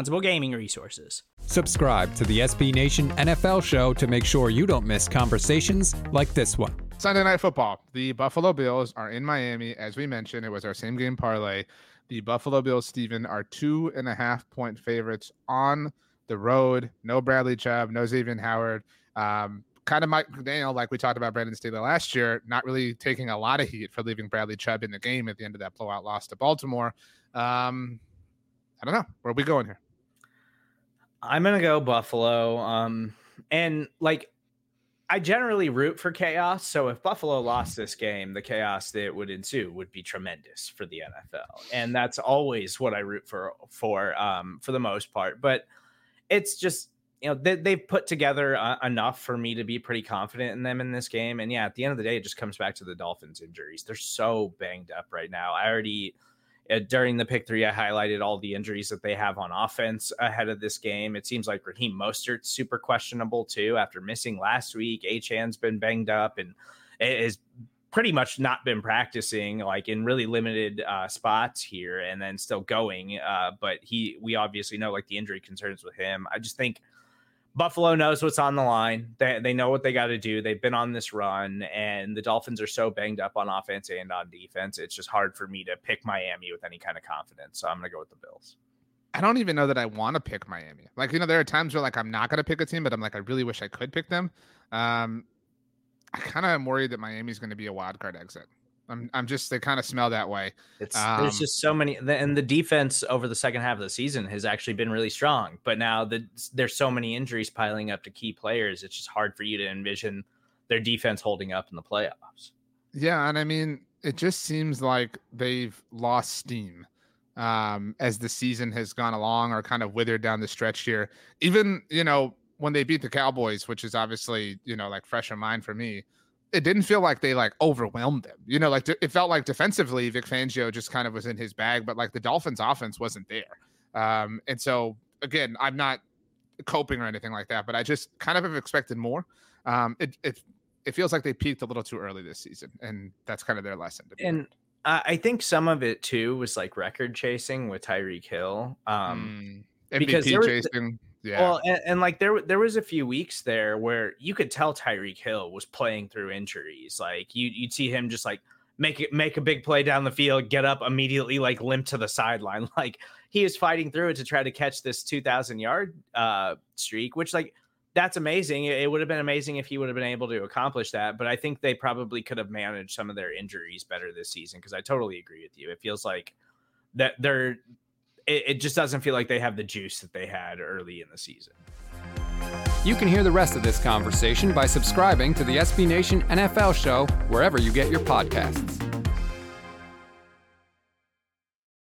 responsible gaming resources. Subscribe to the SB Nation NFL show to make sure you don't miss conversations like this one. Sunday night football. The Buffalo Bills are in Miami. As we mentioned, it was our same game parlay. The Buffalo Bills, Steven, are two and a half point favorites on the road. No Bradley Chubb, no Xavier Howard. Um, kind of Mike McDaniel, like we talked about Brandon Staley last year, not really taking a lot of heat for leaving Bradley Chubb in the game at the end of that blowout loss to Baltimore. Um, I don't know. Where are we going here? I'm gonna go Buffalo. Um, and like I generally root for chaos. So if Buffalo lost this game, the chaos that would ensue would be tremendous for the NFL, and that's always what I root for for um, for the most part. But it's just you know they, they've put together uh, enough for me to be pretty confident in them in this game. And yeah, at the end of the day, it just comes back to the Dolphins' injuries. They're so banged up right now. I already during the pick three, I highlighted all the injuries that they have on offense ahead of this game. It seems like Raheem Mostert's super questionable too after missing last week. Achane's been banged up and is pretty much not been practicing like in really limited uh, spots here and then still going. Uh, but he, we obviously know like the injury concerns with him. I just think Buffalo knows what's on the line. They, they know what they got to do. They've been on this run, and the Dolphins are so banged up on offense and on defense. It's just hard for me to pick Miami with any kind of confidence. So I'm going to go with the Bills. I don't even know that I want to pick Miami. Like, you know, there are times where like I'm not going to pick a team, but I'm like, I really wish I could pick them. Um, I kind of am worried that Miami's going to be a wild card exit. I'm, I'm just they kind of smell that way. It's um, there's just so many, and the defense over the second half of the season has actually been really strong. But now that there's so many injuries piling up to key players, it's just hard for you to envision their defense holding up in the playoffs. Yeah, and I mean, it just seems like they've lost steam um, as the season has gone along, or kind of withered down the stretch here. Even you know when they beat the Cowboys, which is obviously you know like fresh in mind for me it didn't feel like they like overwhelmed them. You know, like it felt like defensively Vic Fangio just kind of was in his bag, but like the Dolphins offense wasn't there. Um, and so again, I'm not coping or anything like that, but I just kind of have expected more. Um, it it it feels like they peaked a little too early this season, and that's kind of their lesson. and I think some of it too was like record chasing with Tyreek Hill. Um, mm, because chasing. Yeah. Well, and, and, like there there was a few weeks there where you could tell Tyreek Hill was playing through injuries. Like you you'd see him just like make it make a big play down the field, get up immediately, like limp to the sideline. Like he is fighting through it to try to catch this two thousand yard uh streak, which like that's amazing. It, it would have been amazing if he would have been able to accomplish that. But I think they probably could have managed some of their injuries better this season because I totally agree with you. It feels like that they're it, it just doesn't feel like they have the juice that they had early in the season. You can hear the rest of this conversation by subscribing to the SB Nation NFL show wherever you get your podcasts.